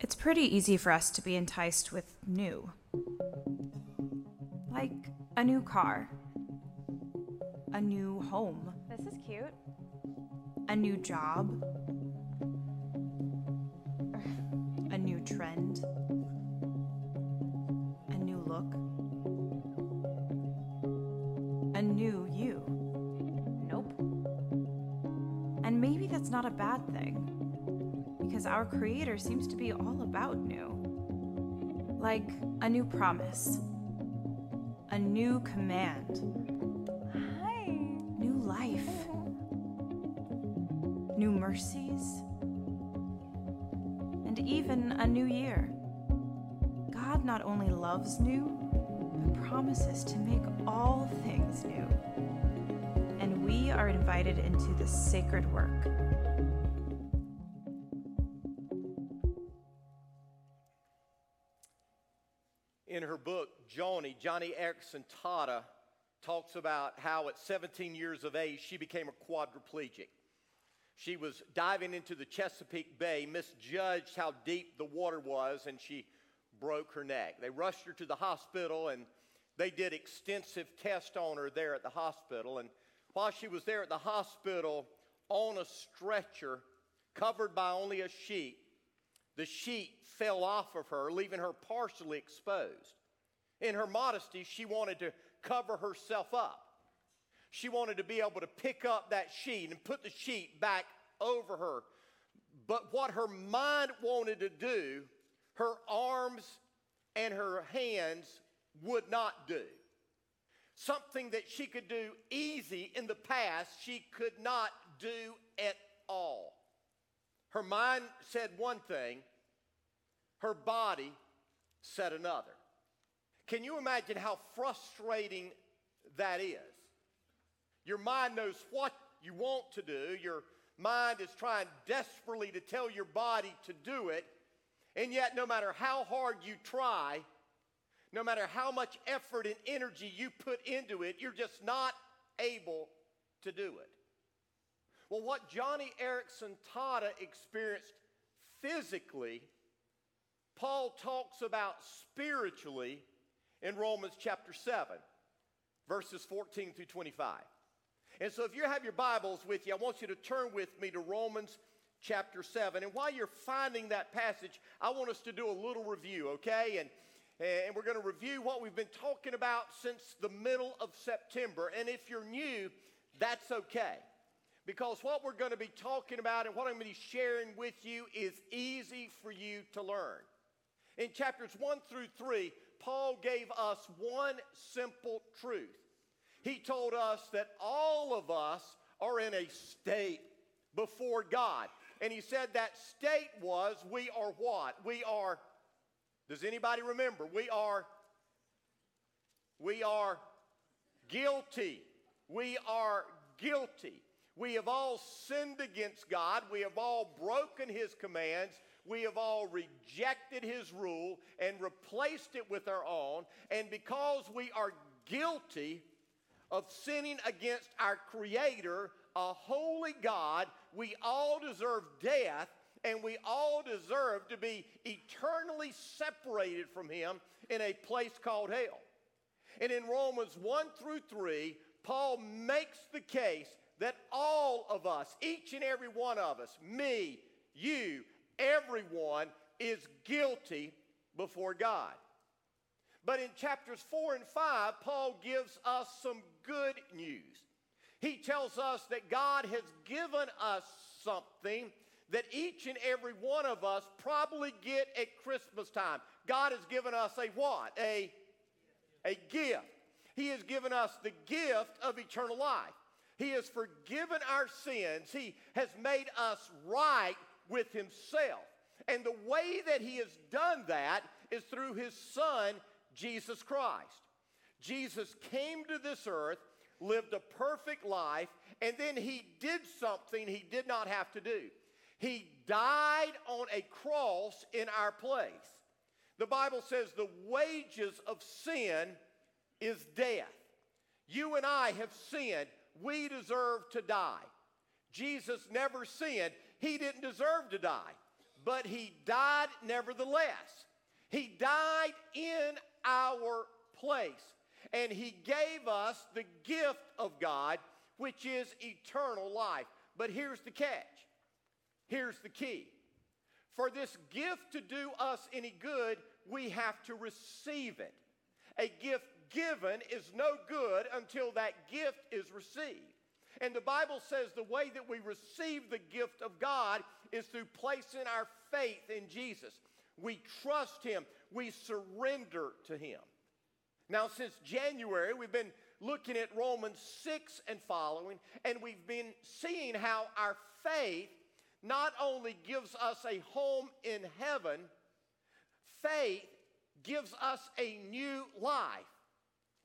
It's pretty easy for us to be enticed with new. Like a new car, a new home, This is cute. a new job, a new trend, a new look, a new you. Nope. And maybe that's not a bad thing, because our Creator seems to be all about new. Like a new promise, a new command, Hi. new life, new mercies, and even a new year. God not only loves new, but promises to make all things new. And we are invited into this sacred work. Joni, Johnny Erickson Tata talks about how at 17 years of age she became a quadriplegic. She was diving into the Chesapeake Bay, misjudged how deep the water was, and she broke her neck. They rushed her to the hospital and they did extensive tests on her there at the hospital. And while she was there at the hospital on a stretcher, covered by only a sheet, the sheet fell off of her, leaving her partially exposed. In her modesty, she wanted to cover herself up. She wanted to be able to pick up that sheet and put the sheet back over her. But what her mind wanted to do, her arms and her hands would not do. Something that she could do easy in the past, she could not do at all. Her mind said one thing, her body said another. Can you imagine how frustrating that is? Your mind knows what you want to do, your mind is trying desperately to tell your body to do it, and yet, no matter how hard you try, no matter how much effort and energy you put into it, you're just not able to do it. Well, what Joni Eareckson Tada experienced physically, Paul talks about spiritually in Romans chapter 7, verses 14 through 25. And so, if you have your Bibles with you, I want you to turn with me to Romans chapter 7. And while you're finding that passage, I want us to do a little review, okay? And, and we're going to review what we've been talking about since the middle of September. And if you're new, that's okay. Because what we're going to be talking about and what I'm going to be sharing with you is easy for you to learn. In chapters 1 through 3, Paul gave us one simple truth. He told us that all of us are in a state before God. And he said that state was we are what? We are, does anybody remember? We are, we are guilty. We are guilty. We have all sinned against God. We have all broken his commands. We have all rejected his rule and replaced it with our own. And because we are guilty of sinning against our Creator, a holy God, we all deserve death and we all deserve to be eternally separated from him in a place called hell. And in Romans 1 through 3, Paul makes the case that all of us, each and every one of us, me, you, everyone, is guilty before God. But in chapters 4 and 5, Paul gives us some good news. He tells us that God has given us something that each and every one of us probably get at Christmas time. God has given us a what? A, a gift. He has given us the gift of eternal life. He has forgiven our sins. He has made us right with Himself. And the way that He has done that is through His Son, Jesus Christ. Jesus came to this earth, lived a perfect life, and then He did something He did not have to do. He died on a cross in our place. The Bible says the wages of sin is death. You and I have sinned. We deserve to die. Jesus never sinned. He didn't deserve to die. but he died nevertheless. He died in our place, and he gave us the gift of God, which is eternal life. But here's the catch here's the key. For this gift to do us any good, we have to receive it. A gift given is no good until that gift is received. And the Bible says the way that we receive the gift of God is through placing our faith in Jesus. We trust Him, we surrender to Him. Now, since January, we've been looking at Romans 6 and following, and we've been seeing how our faith not only gives us a home in heaven, faith gives us a new life,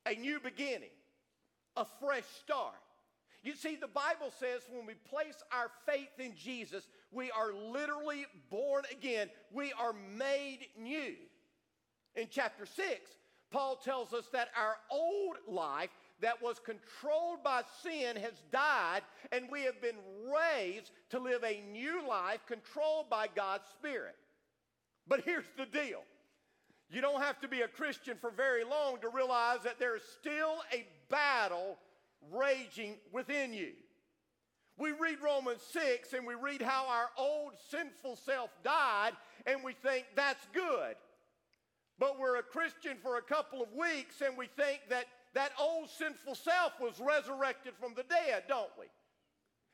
a new beginning, a fresh start. You see, the Bible says when we place our faith in Jesus, we are literally born again. We are made new. In chapter 6, Paul tells us that our old life that was controlled by sin has died, and we have been raised to live a new life controlled by God's Spirit. But here's the deal you don't have to be a Christian for very long to realize that there's still a battle raging within you. We read Romans 6 and we read how our old sinful self died, and we think that's good. But we're a Christian for a couple of weeks and we think that that old sinful self was resurrected from the dead, don't we?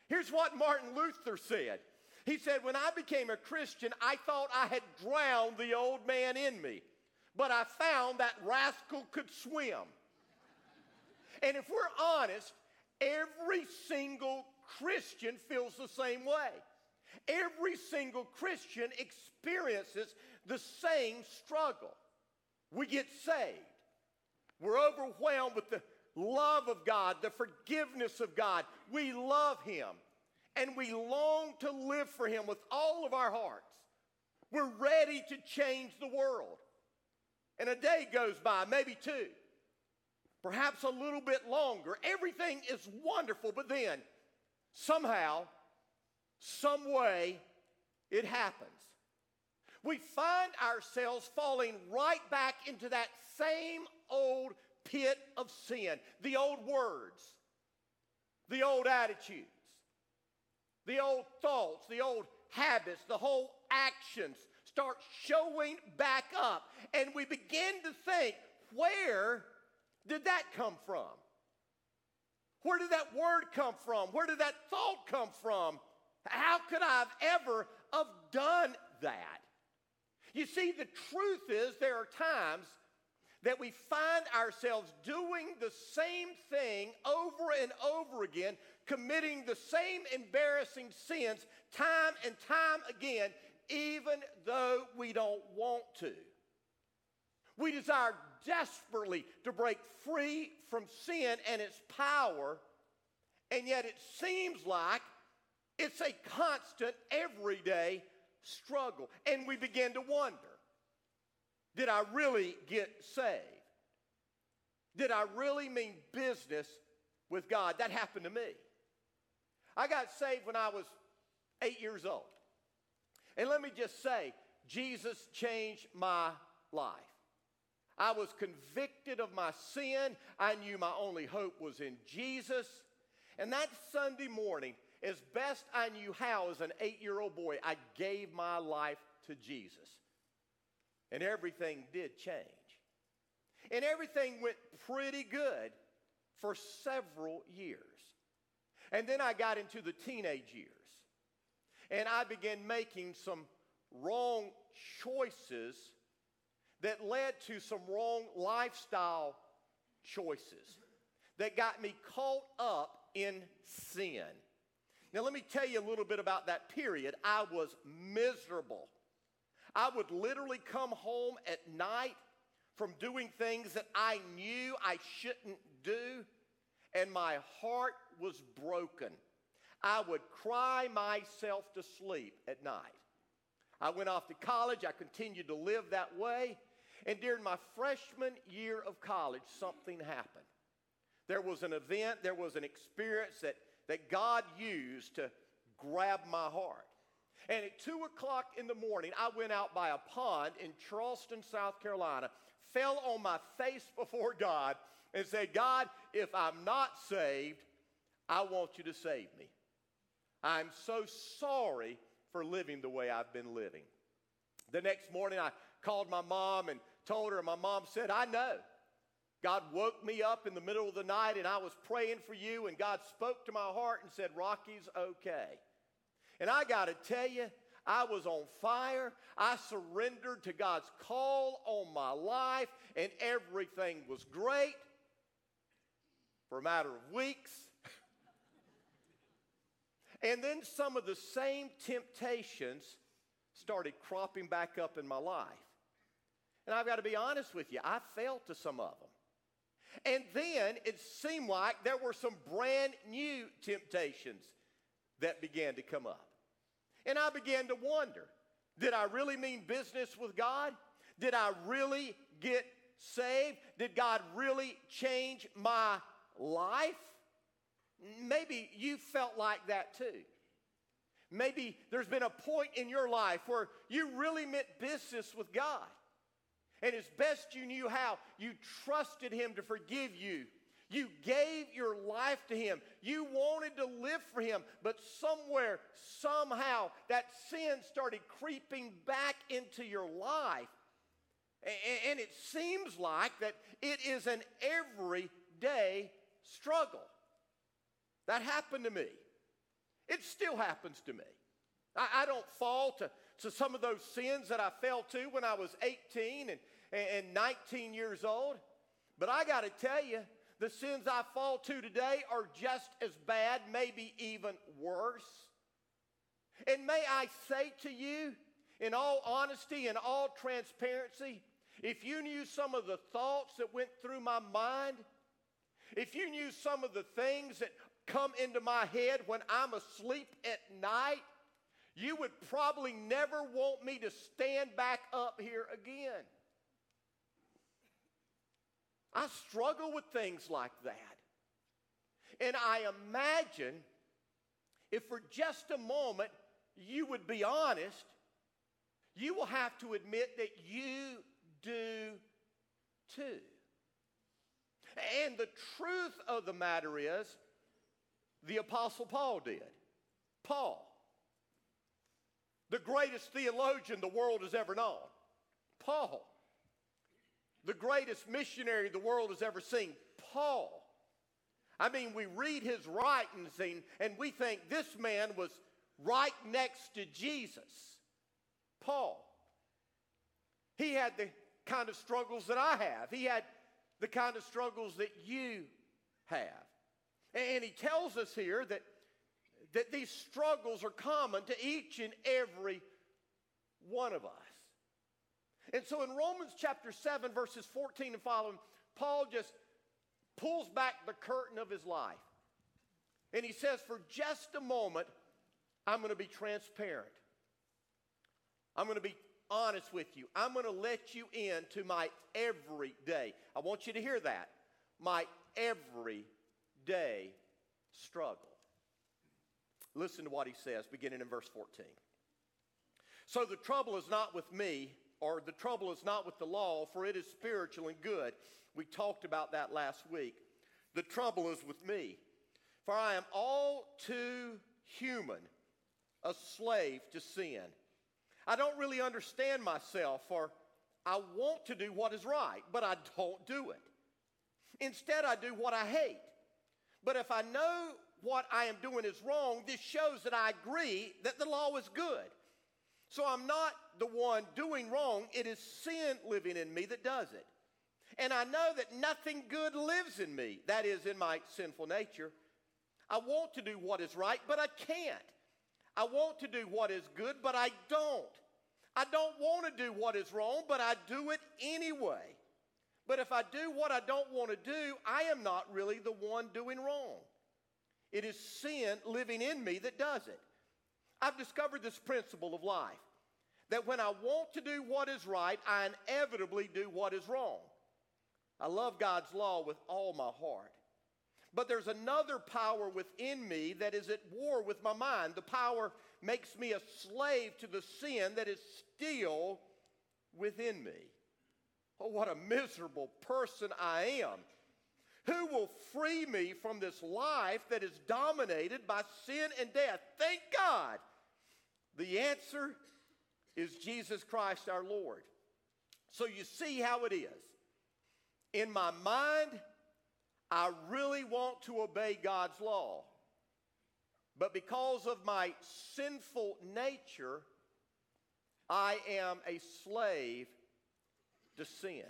Here's what Martin Luther said. He said, When I became a Christian, I thought I had drowned the old man in me, but I found that rascal could swim. And if we're honest, every single Christian feels the same way. Every single Christian experiences the same struggle. We get saved. We're overwhelmed with the love of God, the forgiveness of God. We love Him and we long to live for Him with all of our hearts. We're ready to change the world. And a day goes by, maybe two, perhaps a little bit longer. Everything is wonderful, but then somehow, some way, it happens. We find ourselves falling right back into that same old pit of sin, the old words, the old attitudes, the old thoughts, the old habits, the whole actions start showing back up. And we begin to think, where did that come from? Where did that word come from? Where did that thought come from? How could I have ever have done that? You see, the truth is there are times that we find ourselves doing the same thing over and over again, committing the same embarrassing sins time and time again, even though we don't want to. We desire desperately to break free from sin and its power, and yet it seems like it's a constant, everyday struggle. And we begin to wonder did I really get saved? Did I really mean business with God? That happened to me. I got saved when I was eight years old. And let me just say, Jesus changed my life. I was convicted of my sin. I knew my only hope was in Jesus. And that Sunday morning, as best I knew how as an eight year old boy, I gave my life to Jesus. And everything did change. And everything went pretty good for several years. And then I got into the teenage years. And I began making some wrong choices that led to some wrong lifestyle choices that got me caught up in sin. Now, let me tell you a little bit about that period. I was miserable. I would literally come home at night from doing things that I knew I shouldn't do, and my heart was broken. I would cry myself to sleep at night. I went off to college. I continued to live that way. And during my freshman year of college, something happened. There was an event, there was an experience that, that God used to grab my heart. And at 2 o'clock in the morning, I went out by a pond in Charleston, South Carolina, fell on my face before God, and said, God, if I'm not saved, I want you to save me. I'm so sorry for living the way I've been living. The next morning, I called my mom and told her, and my mom said, I know. God woke me up in the middle of the night and I was praying for you, and God spoke to my heart and said, Rocky's okay. And I got to tell you, I was on fire. I surrendered to God's call on my life, and everything was great for a matter of weeks. and then some of the same temptations started cropping back up in my life. And I've got to be honest with you, I fell to some of them. And then it seemed like there were some brand new temptations that began to come up. And I began to wonder did I really mean business with God? Did I really get saved? Did God really change my life? Maybe you felt like that too. Maybe there's been a point in your life where you really meant business with God. And as best you knew how, you trusted Him to forgive you. You gave your life to Him. You wanted to live for Him. But somewhere, somehow, that sin started creeping back into your life. And it seems like that it is an everyday struggle. That happened to me. It still happens to me. I, don't fall to to some of those sins that I fell to when I was 18 and, and 19 years old. But I got to tell you, the sins I fall to today are just as bad, maybe even worse. And may I say to you, in all honesty and all transparency, if you knew some of the thoughts that went through my mind, if you knew some of the things that come into my head when I'm asleep at night, you would probably never want me to stand back up here again. I struggle with things like that. And I imagine if for just a moment you would be honest, you will have to admit that you do too. And the truth of the matter is, the Apostle Paul did. Paul the greatest theologian the world has ever known, Paul. The greatest missionary the world has ever seen, Paul. I mean, we read his writings and, and we think this man was right next to Jesus. Paul. He had the kind of struggles that I have. He had the kind of struggles that you have. And he tells us here that that these struggles are common to each and every one of us. And so in Romans chapter 7, verses 14 and following, Paul just pulls back the curtain of his life. And he says, For just a moment, I'm going to be transparent. I'm going to be honest with you. I'm going to let you into my everyday. I want you to hear that. My everyday struggle. Listen to what he says, beginning in verse 14. So the trouble is not with me, or the trouble is not with the law, for it is spiritual and good. We talked about that last week. The trouble is with me, for I am all too human, a slave to sin. I don't really understand myself, for I want to do what is right, but I don't do it. Instead, I do what I hate. But if I know what I am doing is wrong, this shows that I agree that the law is good. So I'm not the one doing wrong, it is sin living in me that does it. And I know that nothing good lives in me, that is, in my sinful nature. I want to do what is right, but I can't. I want to do what is good, but I don't. I don't want to do what is wrong, but I do it anyway. But if I do what I don't want to do, I am not really the one doing wrong. It is sin living in me that does it. I've discovered this principle of life that when I want to do what is right, I inevitably do what is wrong. I love God's law with all my heart. But there's another power within me that is at war with my mind, the power makes me a slave to the sin that is still within me. Oh, what a miserable person I am. Who will free me from this life that is dominated by sin and death? Thank God. The answer is Jesus Christ our Lord. So you see how it is. In my mind, I really want to obey God's law. But because of my sinful nature, I am a slave to sin.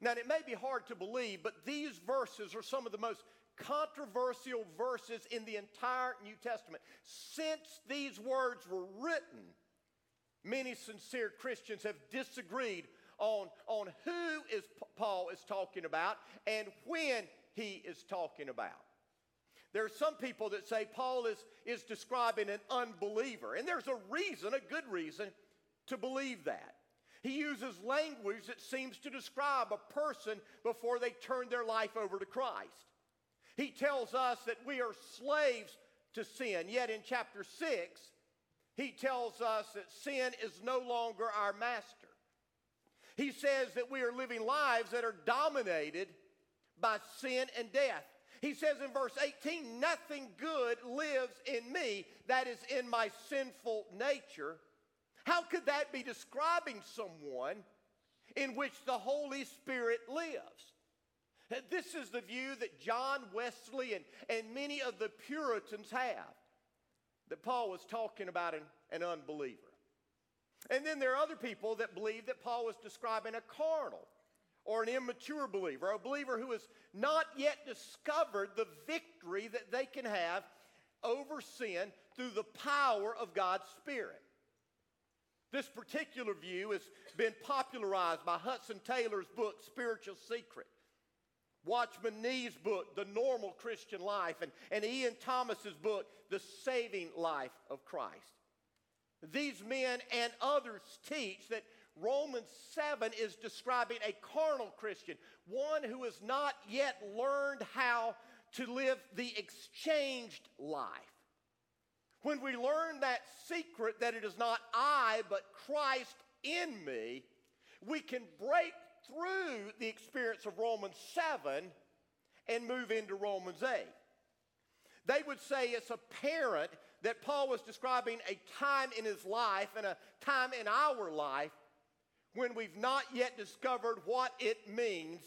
Now, it may be hard to believe, but these verses are some of the most controversial verses in the entire New Testament. Since these words were written, many sincere Christians have disagreed on, on who is Paul is talking about and when he is talking about. There are some people that say Paul is, is describing an unbeliever, and there's a reason, a good reason, to believe that. He uses language that seems to describe a person before they turn their life over to Christ. He tells us that we are slaves to sin, yet in chapter 6, he tells us that sin is no longer our master. He says that we are living lives that are dominated by sin and death. He says in verse 18, Nothing good lives in me that is in my sinful nature. How could that be describing someone in which the Holy Spirit lives? This is the view that John Wesley and, and many of the Puritans have that Paul was talking about an, an unbeliever. And then there are other people that believe that Paul was describing a carnal or an immature believer, a believer who has not yet discovered the victory that they can have over sin through the power of God's Spirit. This particular view has been popularized by Hudson Taylor's book, Spiritual Secret. Watchman Nee's book, The Normal Christian Life, and, and Ian Thomas's book, The Saving Life of Christ. These men and others teach that Romans 7 is describing a carnal Christian, one who has not yet learned how to live the exchanged life. When we learn that secret that it is not I, but Christ in me, we can break through the experience of Romans 7 and move into Romans 8. They would say it's apparent that Paul was describing a time in his life and a time in our life when we've not yet discovered what it means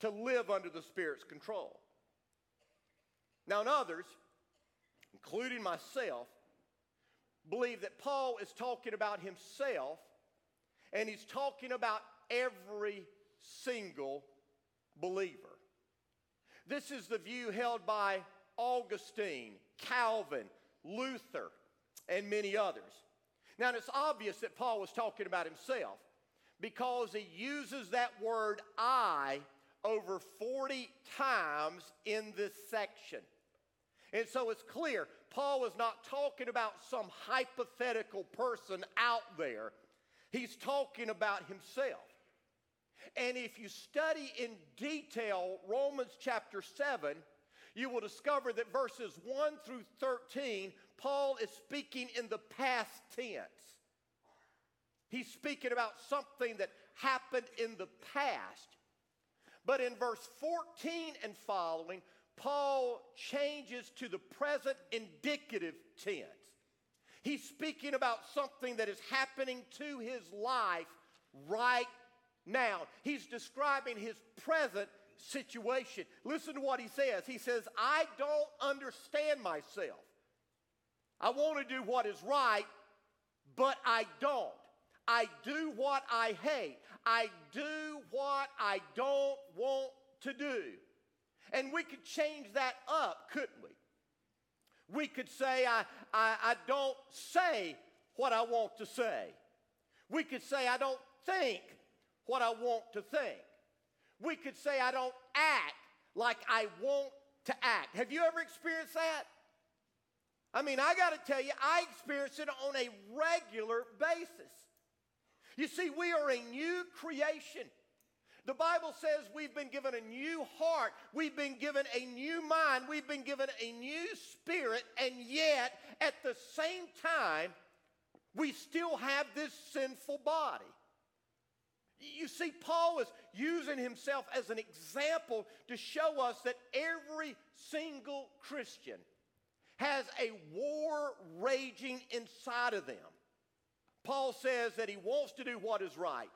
to live under the Spirit's control. Now, and others, including myself, believe that Paul is talking about himself and he's talking about every single believer. This is the view held by Augustine, Calvin, Luther, and many others. Now, it's obvious that Paul was talking about himself because he uses that word I over 40 times in this section. And so it's clear Paul is not talking about some hypothetical person out there, he's talking about himself. And if you study in detail Romans chapter 7, you will discover that verses 1 through 13, Paul is speaking in the past tense. He's speaking about something that happened in the past. But in verse 14 and following, Paul changes to the present indicative tense. He's speaking about something that is happening to his life right now. He's describing his present situation. Listen to what he says. He says, I don't understand myself. I want to do what is right, but I don't. I do what I hate. I do what I don't want to do. And we could change that up, couldn't we? We could say, I, I, I don't say what I want to say. We could say, I don't think what I want to think. We could say, I don't act like I want to act. Have you ever experienced that? I mean, I got to tell you, I experience it on a regular basis. You see, we are a new creation. The Bible says we've been given a new heart, we've been given a new mind, we've been given a new spirit, and yet at the same time, we still have this sinful body. You see, Paul is using himself as an example to show us that every single Christian has a war raging inside of them. Paul says that he wants to do what is right.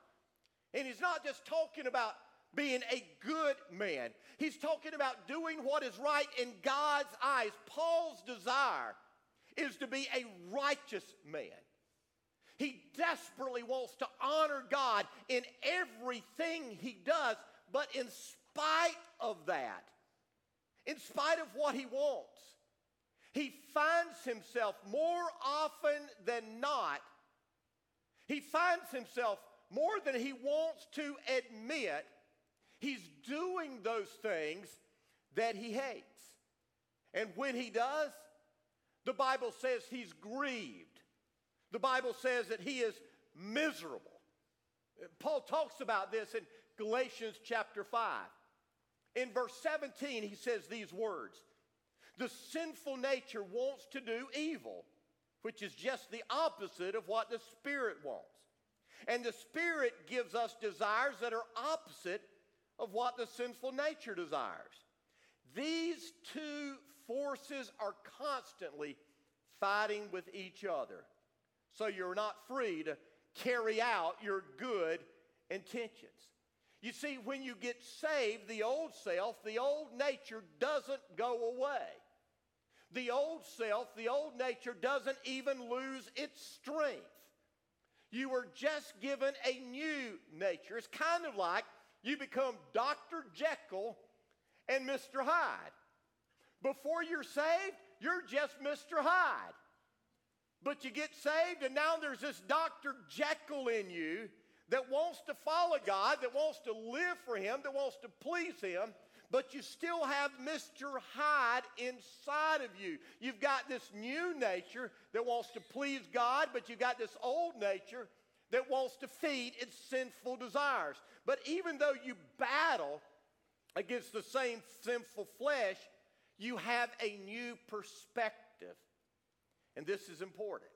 And he's not just talking about being a good man, he's talking about doing what is right in God's eyes. Paul's desire is to be a righteous man. He desperately wants to honor God in everything he does, but in spite of that, in spite of what he wants, he finds himself more often than not, he finds himself more than he wants to admit, he's doing those things that he hates. And when he does, the Bible says he's grieved. The Bible says that he is miserable. Paul talks about this in Galatians chapter 5. In verse 17, he says these words The sinful nature wants to do evil, which is just the opposite of what the Spirit wants. And the Spirit gives us desires that are opposite of what the sinful nature desires. These two forces are constantly fighting with each other so you're not free to carry out your good intentions. You see, when you get saved, the old self, the old nature doesn't go away. The old self, the old nature doesn't even lose its strength. You were just given a new nature. It's kind of like you become Dr. Jekyll and Mr. Hyde. Before you're saved, you're just Mr. Hyde. But you get saved, and now there's this Dr. Jekyll in you that wants to follow God, that wants to live for Him, that wants to please Him, but you still have Mr. Hyde inside of you. You've got this new nature that wants to please God, but you've got this old nature that wants to feed its sinful desires. But even though you battle against the same sinful flesh, you have a new perspective. And this is important.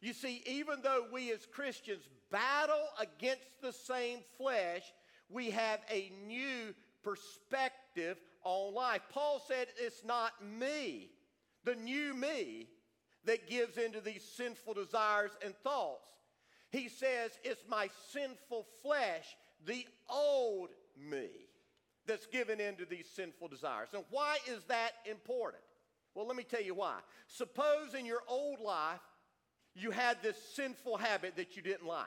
You see, even though we as Christians battle against the same flesh, we have a new perspective on life. Paul said, It's not me, the new me, that gives into these sinful desires and thoughts. He says, It's my sinful flesh, the old me, that's given into these sinful desires. And why is that important? Well, let me tell you why. Suppose in your old life you had this sinful habit that you didn't like.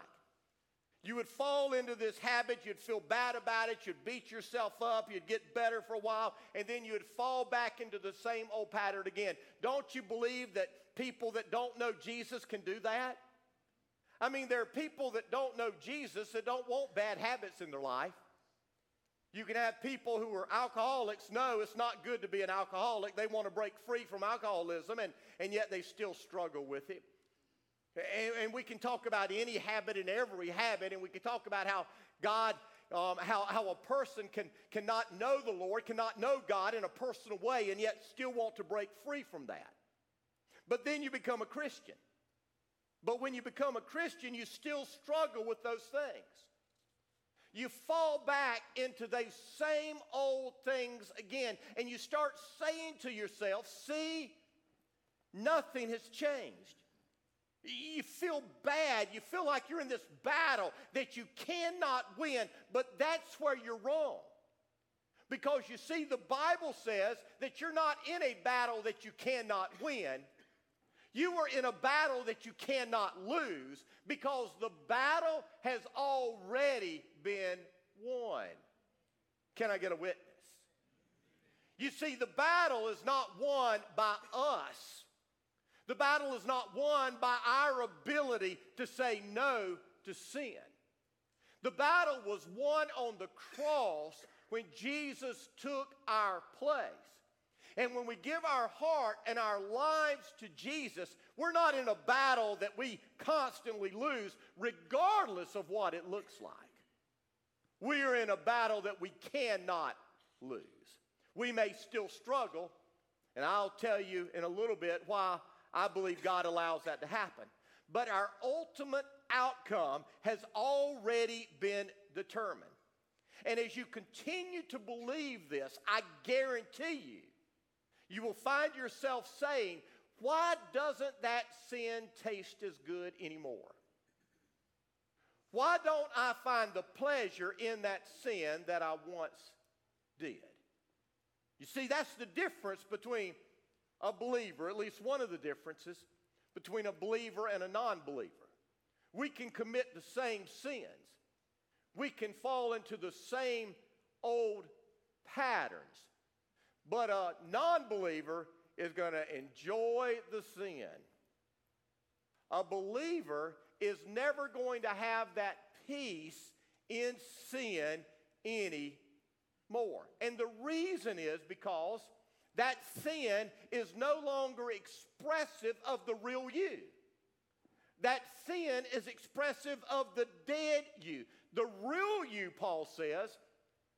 You would fall into this habit, you'd feel bad about it, you'd beat yourself up, you'd get better for a while, and then you'd fall back into the same old pattern again. Don't you believe that people that don't know Jesus can do that? I mean, there are people that don't know Jesus that don't want bad habits in their life. You can have people who are alcoholics. No, it's not good to be an alcoholic. They want to break free from alcoholism, and, and yet they still struggle with it. And, and we can talk about any habit and every habit, and we can talk about how God, um, how, how a person can cannot know the Lord, cannot know God in a personal way, and yet still want to break free from that. But then you become a Christian. But when you become a Christian, you still struggle with those things you fall back into those same old things again. And you start saying to yourself, see, nothing has changed. You feel bad. You feel like you're in this battle that you cannot win, but that's where you're wrong. Because you see, the Bible says that you're not in a battle that you cannot win. You are in a battle that you cannot lose because the battle has already been won. Can I get a witness? You see, the battle is not won by us. The battle is not won by our ability to say no to sin. The battle was won on the cross when Jesus took our place. And when we give our heart and our lives to Jesus, we're not in a battle that we constantly lose, regardless of what it looks like. We are in a battle that we cannot lose. We may still struggle, and I'll tell you in a little bit why I believe God allows that to happen. But our ultimate outcome has already been determined. And as you continue to believe this, I guarantee you, you will find yourself saying, Why doesn't that sin taste as good anymore? Why don't I find the pleasure in that sin that I once did? You see, that's the difference between a believer, at least one of the differences between a believer and a non believer. We can commit the same sins, we can fall into the same old patterns. But a non believer is going to enjoy the sin. A believer is never going to have that peace in sin anymore. And the reason is because that sin is no longer expressive of the real you. That sin is expressive of the dead you. The real you, Paul says,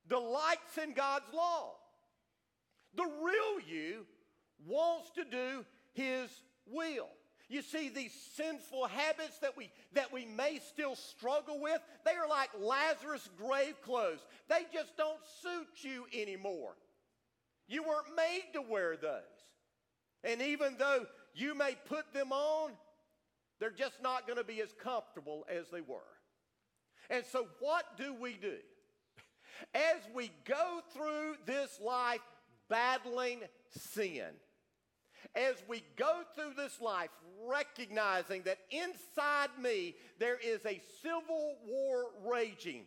delights in God's law. The real you wants to do his will. You see, these sinful habits that we, that we may still struggle with, they are like Lazarus' grave clothes. They just don't suit you anymore. You weren't made to wear those. And even though you may put them on, they're just not going to be as comfortable as they were. And so, what do we do? As we go through this life battling sin, as we go through this life recognizing that inside me there is a civil war raging,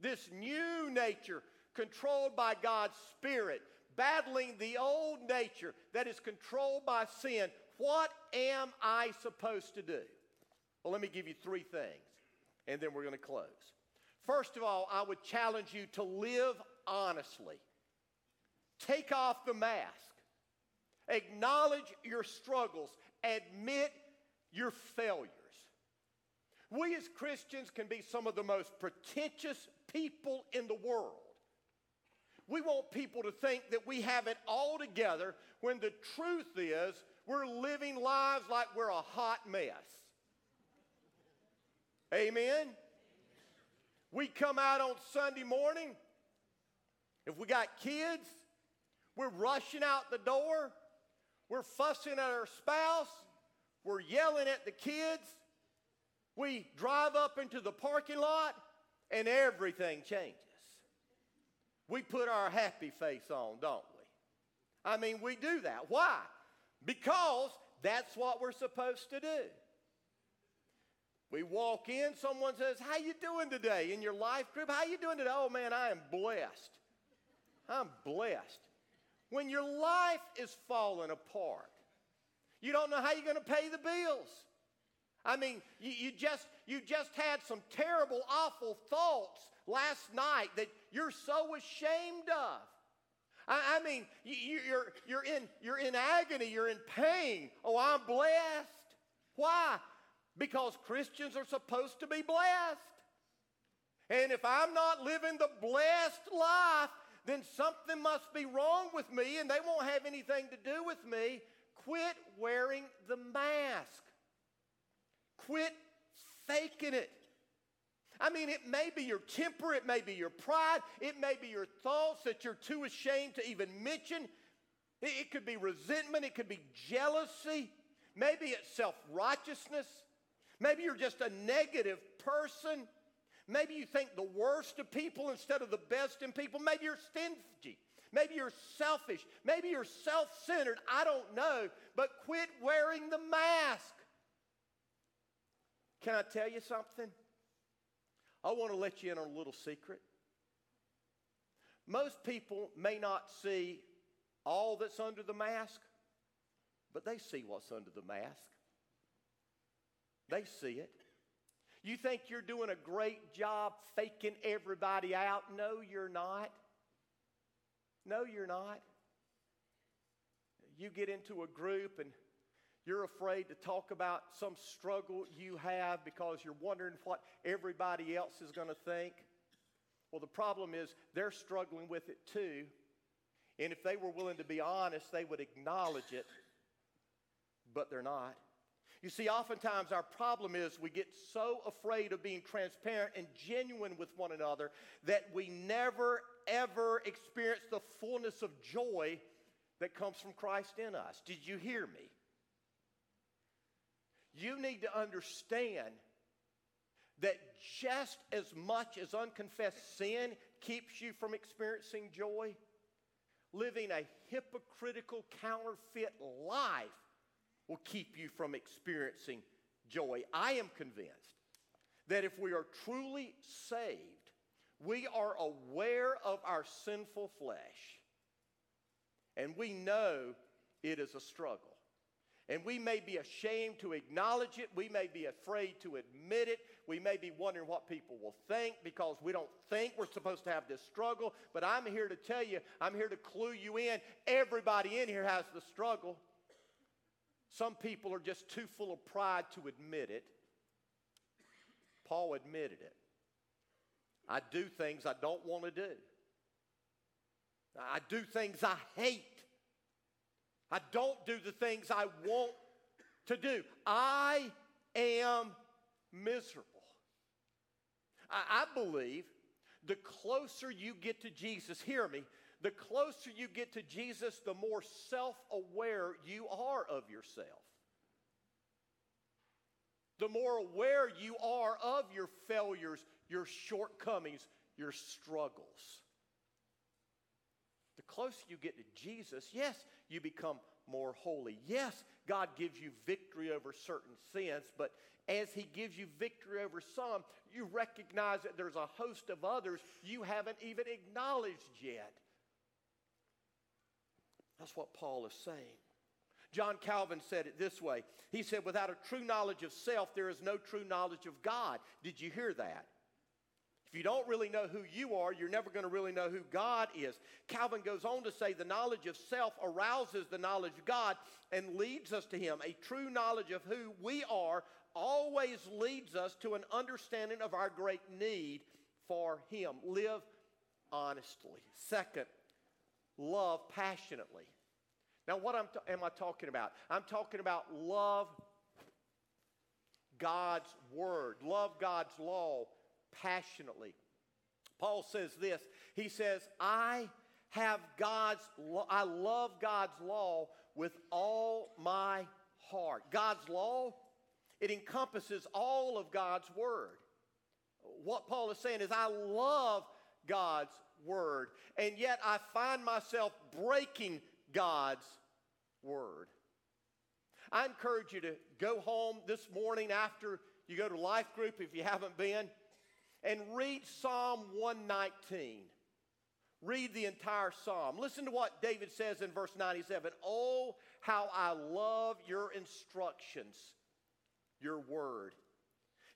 this new nature controlled by God's Spirit, battling the old nature that is controlled by sin, what am I supposed to do? Well, let me give you three things, and then we're going to close. First of all, I would challenge you to live honestly. Take off the mask. Acknowledge your struggles. Admit your failures. We as Christians can be some of the most pretentious people in the world. We want people to think that we have it all together when the truth is we're living lives like we're a hot mess. Amen? We come out on Sunday morning. If we got kids, we're rushing out the door. We're fussing at our spouse. We're yelling at the kids. We drive up into the parking lot and everything changes. We put our happy face on, don't we? I mean, we do that. Why? Because that's what we're supposed to do. We walk in, someone says, "How you doing today?" In your life group, "How you doing today?" "Oh man, I am blessed." I'm blessed. When your life is falling apart, you don't know how you're going to pay the bills. I mean, you, you, just you just had some terrible, awful thoughts last night that you're so ashamed of. I, I mean, you, you're, you're, in, you're in agony, you're in pain. Oh, I'm blessed. Why? Because Christians are supposed to be blessed. And if I'm not living the blessed life, then something must be wrong with me and they won't have anything to do with me. Quit wearing the mask. Quit faking it. I mean, it may be your temper, it may be your pride, it may be your thoughts that you're too ashamed to even mention. It, could be resentment, it could be jealousy, maybe it's self righteousness, maybe you're just a negative person. Maybe you think the worst of people instead of the best in people. Maybe you're stingy. Maybe you're selfish. Maybe you're self centered. I don't know. But quit wearing the mask. Can I tell you something? I want to let you in on a little secret. Most people may not see all that's under the mask, but they see what's under the mask. They see it. You think you're doing a great job faking everybody out? No, you're not. No, you're not. You get into a group and you're afraid to talk about some struggle you have because you're wondering what everybody else is going to think. Well, the problem is they're struggling with it too. And if they were willing to be honest, they would acknowledge it, but they're not. You see, oftentimes our problem is we get so afraid of being transparent and genuine with one another that we never, ever experience the fullness of joy that comes from Christ in us. Did you hear me? You need to understand that just as much as unconfessed sin keeps you from experiencing joy, living a hypocritical, counterfeit life will keep you from experiencing joy. I am convinced that if we are truly saved, we are aware of our sinful flesh and we know it is a struggle. And we may be ashamed to acknowledge it. We may be afraid to admit it. We may be wondering what people will think because we don't think we're supposed to have this struggle. But I'm here to tell you, I'm here to clue you in. Everybody in here has the struggle. Some people are just too full of pride to admit it. Paul admitted it. I do things I don't want to do. I do things I hate. I don't do the things I want to do. I am miserable. I, I believe the closer you get to Jesus, hear me, the closer you get to Jesus, the more self aware you are of yourself. The more aware you are of your failures, your shortcomings, your struggles. The closer you get to Jesus, yes, you become more holy. Yes, God gives you victory over certain sins, but as He gives you victory over some, you recognize that there's a host of others you haven't even acknowledged yet. That's what Paul is saying. John Calvin said it this way He said, Without a true knowledge of self, there is no true knowledge of God. Did you hear that? If you don't really know who you are, you're never going to really know who God is. Calvin goes on to say the knowledge of self arouses the knowledge of God and leads us to Him. A true knowledge of who we are always leads us to an understanding of our great need for Him. Live honestly. Second, love passionately. Now, what I'm I talking about? I'm talking about love God's word, love God's law passionately. Paul says this. He says, "I have God's I love God's law with all my heart." God's law it encompasses all of God's word. What Paul is saying is I love God's word, and yet I find myself breaking God's word. I encourage you to go home this morning after you go to life group if you haven't been and read Psalm 119. Read the entire psalm. Listen to what David says in verse 97 Oh, how I love your instructions, your word.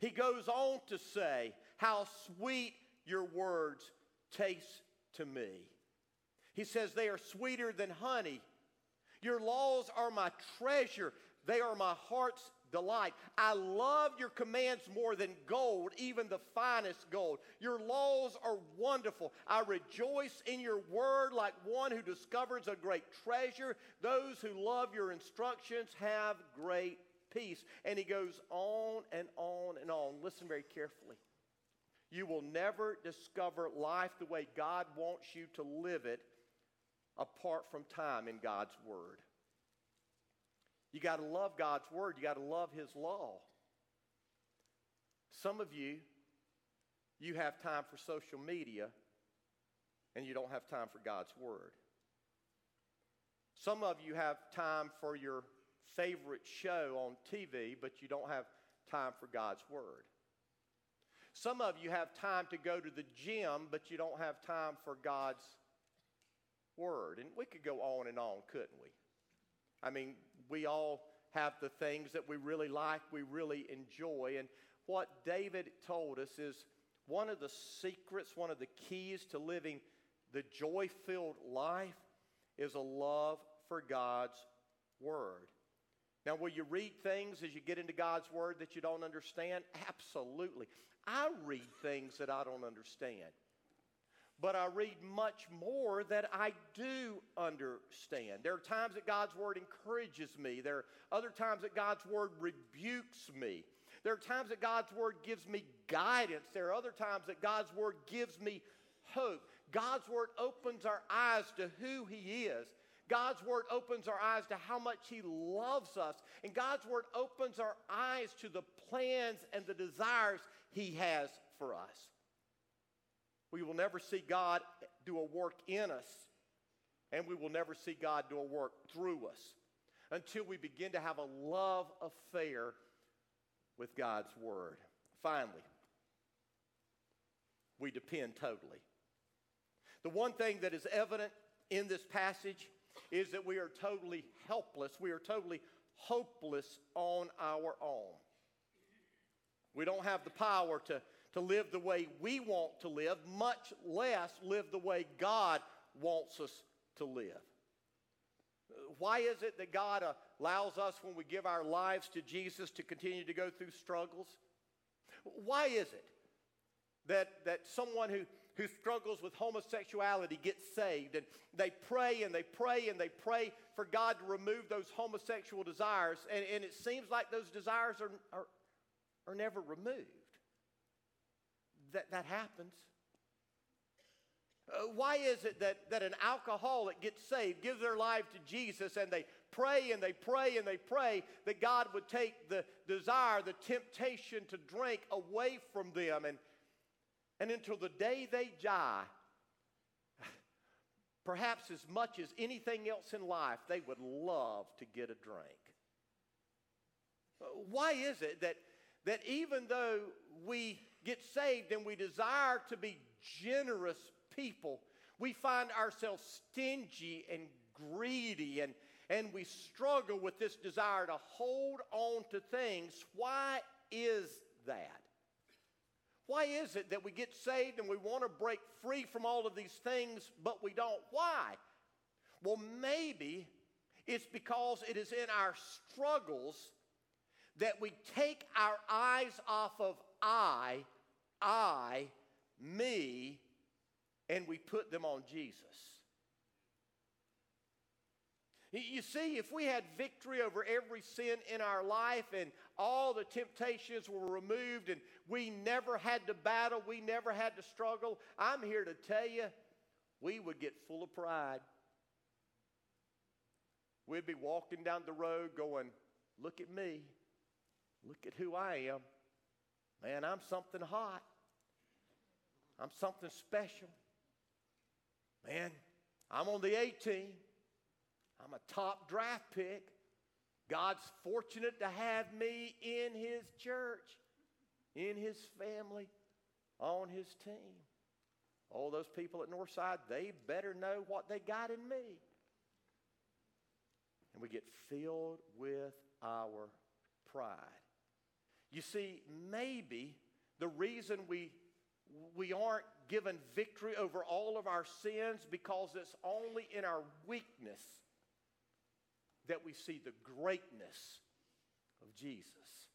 He goes on to say, How sweet your words taste to me. He says, They are sweeter than honey. Your laws are my treasure, they are my heart's delight. I love your commands more than gold, even the finest gold. Your laws are wonderful. I rejoice in your word like one who discovers a great treasure. Those who love your instructions have great peace. And he goes on and on and on. Listen very carefully. You will never discover life the way God wants you to live it apart from time in God's Word. You got to love God's Word, you got to love His law. Some of you, you have time for social media and you don't have time for God's Word. Some of you have time for your favorite show on TV, but you don't have time for God's Word. Some of you have time to go to the gym, but you don't have time for God's Word. And we could go on and on, couldn't we? I mean, we all have the things that we really like, we really enjoy. And what David told us is one of the secrets, one of the keys to living the joy filled life is a love for God's Word. Now, will you read things as you get into God's Word that you don't understand? Absolutely. I read things that I don't understand. but I read much more that I do understand. There are times that God's Word encourages me, there are other times that God's Word rebukes me. There are times that God's Word gives me guidance. There are other times that God's Word gives me hope. God's Word opens our eyes to who He is. God's Word opens our eyes to how much He loves us. And God's Word opens our eyes to the plans and the desires He has for us. We will never see God do a work in us, and we will never see God do a work through us until we begin to have a love affair with God's Word. Finally, we depend totally. The one thing that is evident in this passage is that we are totally helpless. We are totally hopeless on our own. We don't have the power to, to live the way we want to live, much less live the way God wants us to live. Why is it that God allows us, when we give our lives to Jesus, to continue to go through struggles? Why is it that, that someone who, who struggles with homosexuality gets saved and they pray and they pray and they pray for God to remove those homosexual desires, and, and it seems like those desires are, are, are never removed? That, that happens. Uh, why is it that, that an alcoholic gets saved, gives their life to Jesus, and they pray and they pray and they pray that God would take the desire, the temptation to drink away from them, and, and until the day they die, perhaps as much as anything else in life, they would love to get a drink? Why is it that, that even though we get saved and we desire to be generous people, we find ourselves stingy and greedy and, and we struggle with this desire to hold on to things. Why is that? Why is it that we get saved and we want to break free from all of these things, but we don't? Why? Well, maybe it's because it is in our struggles that we take our eyes off of I, I, me, and we put them on Jesus. You see, if we had victory over every sin in our life and all the temptations were removed and we never had to battle, we never had to struggle, I'm here to tell you, we would get full of pride. We'd be walking down the road going, Look at me. Look at who I am. Man, I'm something hot. I'm something special. Man, I'm on the A team. I'm a top draft pick. God's fortunate to have me in His church, in His family, on His team. All those people at Northside, they better know what they got in me. And we get filled with our pride. You see, maybe the reason we, we aren't given victory over all of our sins because it's only in our weakness that we see the greatness of Jesus.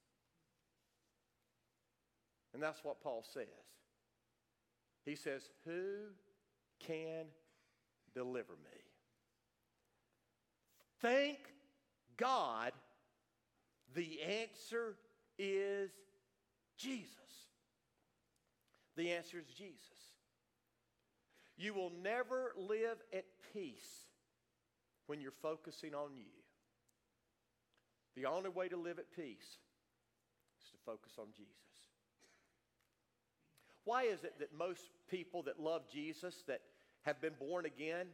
And that's what Paul says. He says, Who can deliver me? Thank God the answer is Jesus. The answer is Jesus. You will never live at peace when you're focusing on you. The only way to live at peace is to focus on Jesus. Why is it that most people that love Jesus, that have been born again,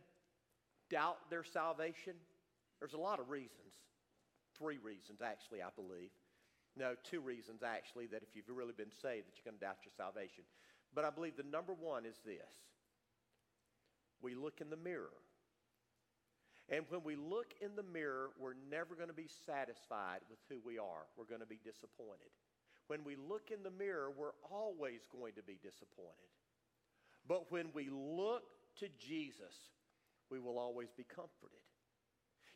doubt their salvation? There's a lot of reasons. Three reasons, actually, I believe. No, two reasons, actually, that if you've really been saved, that you're going to doubt your salvation. But I believe the number one is this we look in the mirror. And when we look in the mirror, we're never going to be satisfied with who we are. We're going to be disappointed. When we look in the mirror, we're always going to be disappointed. But when we look to Jesus, we will always be comforted.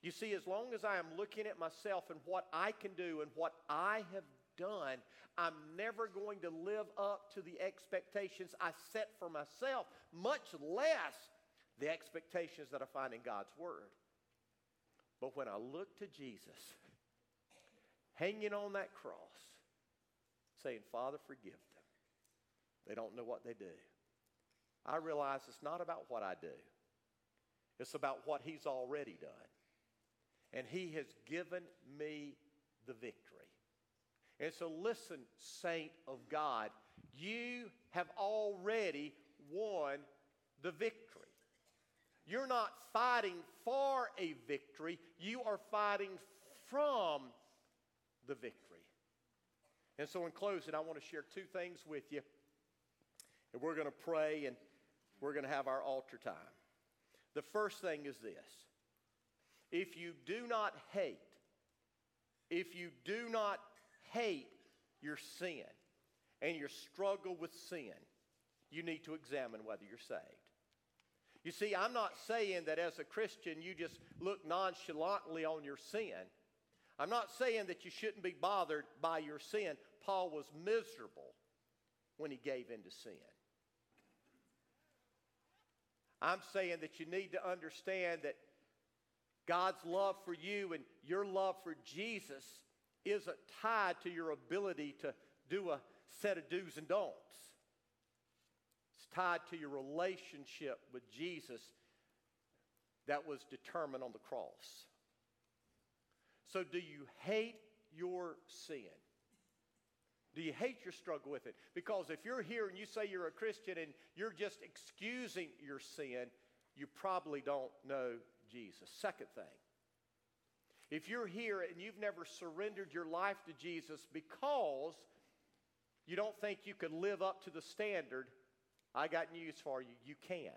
You see, as long as I am looking at myself and what I can do and what I have done, I'm never going to live up to the expectations I set for myself, much less the expectations that I find in God's Word. But when I look to Jesus, hanging on that cross, saying, Father, forgive them. They don't know what they do. I realize it's not about what I do, it's about what He's already done. And He has given me the victory. And so, listen, saint of God, you have already won the victory. You're not fighting for a victory, you are fighting from the victory. And so, in closing, I want to share two things with you. And we're going to pray and we're going to have our altar time. The first thing is this if you do not hate, if you do not hate your sin and your struggle with sin, you need to examine whether you're saved. You see, I'm not saying that as a Christian you just look nonchalantly on your sin. I'm not saying that you shouldn't be bothered by your sin. Paul was miserable when he gave in to sin. I'm saying that you need to understand that God's love for you and your love for Jesus isn't tied to your ability to do a set of do's and don'ts. It's tied to your relationship with Jesus that was determined on the cross. So, do you hate your sin? Do you hate your struggle with it? Because if you're here and you say you're a Christian and you're just excusing your sin, you probably don't know Jesus. Second thing, if you're here and you've never surrendered your life to Jesus because you don't think you can live up to the standard, I got news for you. You can't.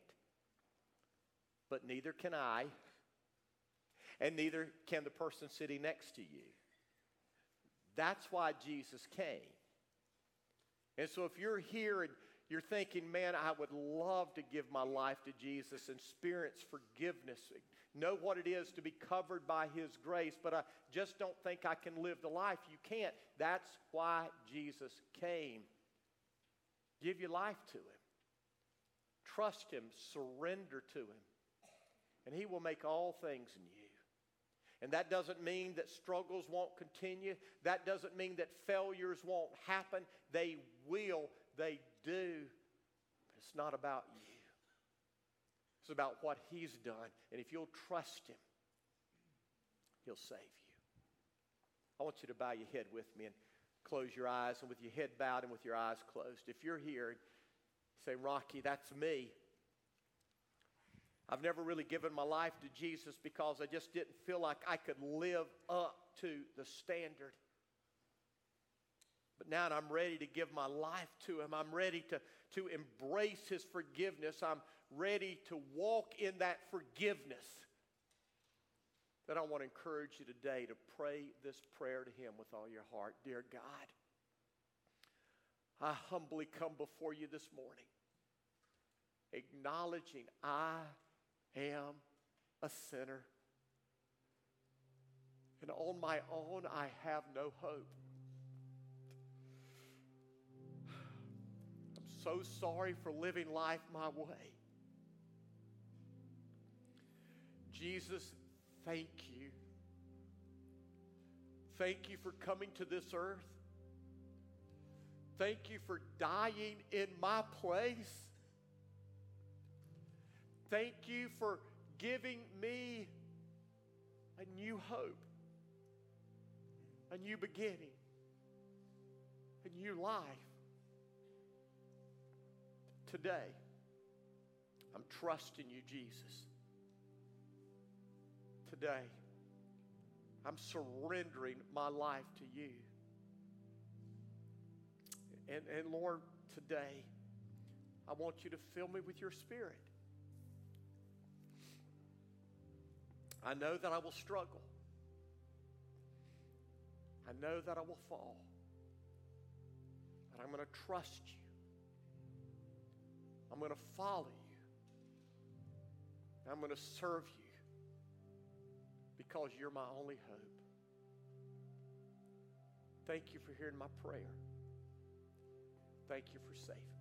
But neither can I, and neither can the person sitting next to you. That's why Jesus came. And so if you're here and you're thinking, man, I would love to give my life to Jesus and experience forgiveness, know what it is to be covered by His grace, but I just don't think I can live the life. You can't. That's why Jesus came. Give your life to Him, trust Him, surrender to Him, and He will make all things new. And that doesn't mean that struggles won't continue. That doesn't mean that failures won't happen. They will, they do. But it's not about you, it's about what He's done. And if you'll trust Him, He'll save you. I want you to bow your head with me and close your eyes. And with your head bowed and with your eyes closed, if you're here say, Rocky, that's me. I've never really given my life to Jesus because I just didn't feel like I could live up to the standard. But now I'm ready to give my life to Him. I'm ready to, to embrace His forgiveness. I'm ready to walk in that forgiveness. Then I want to encourage you today to pray this prayer to Him with all your heart. Dear God, I humbly come before you this morning, acknowledging I am a sinner. And on my own, I have no hope. I'm so sorry for living life my way. Jesus, thank you. Thank you for coming to this earth. Thank you for dying in my place. Thank you for giving me a new hope, a new beginning, a new life. Today, I'm trusting you, Jesus. Today, I'm surrendering my life to you. And, and Lord, today, I want you to fill me with your spirit. I know that I will struggle. I know that I will fall. But I'm going to trust you. I'm going to follow you. I'm going to serve you because you're my only hope. Thank you for hearing my prayer. Thank you for saving.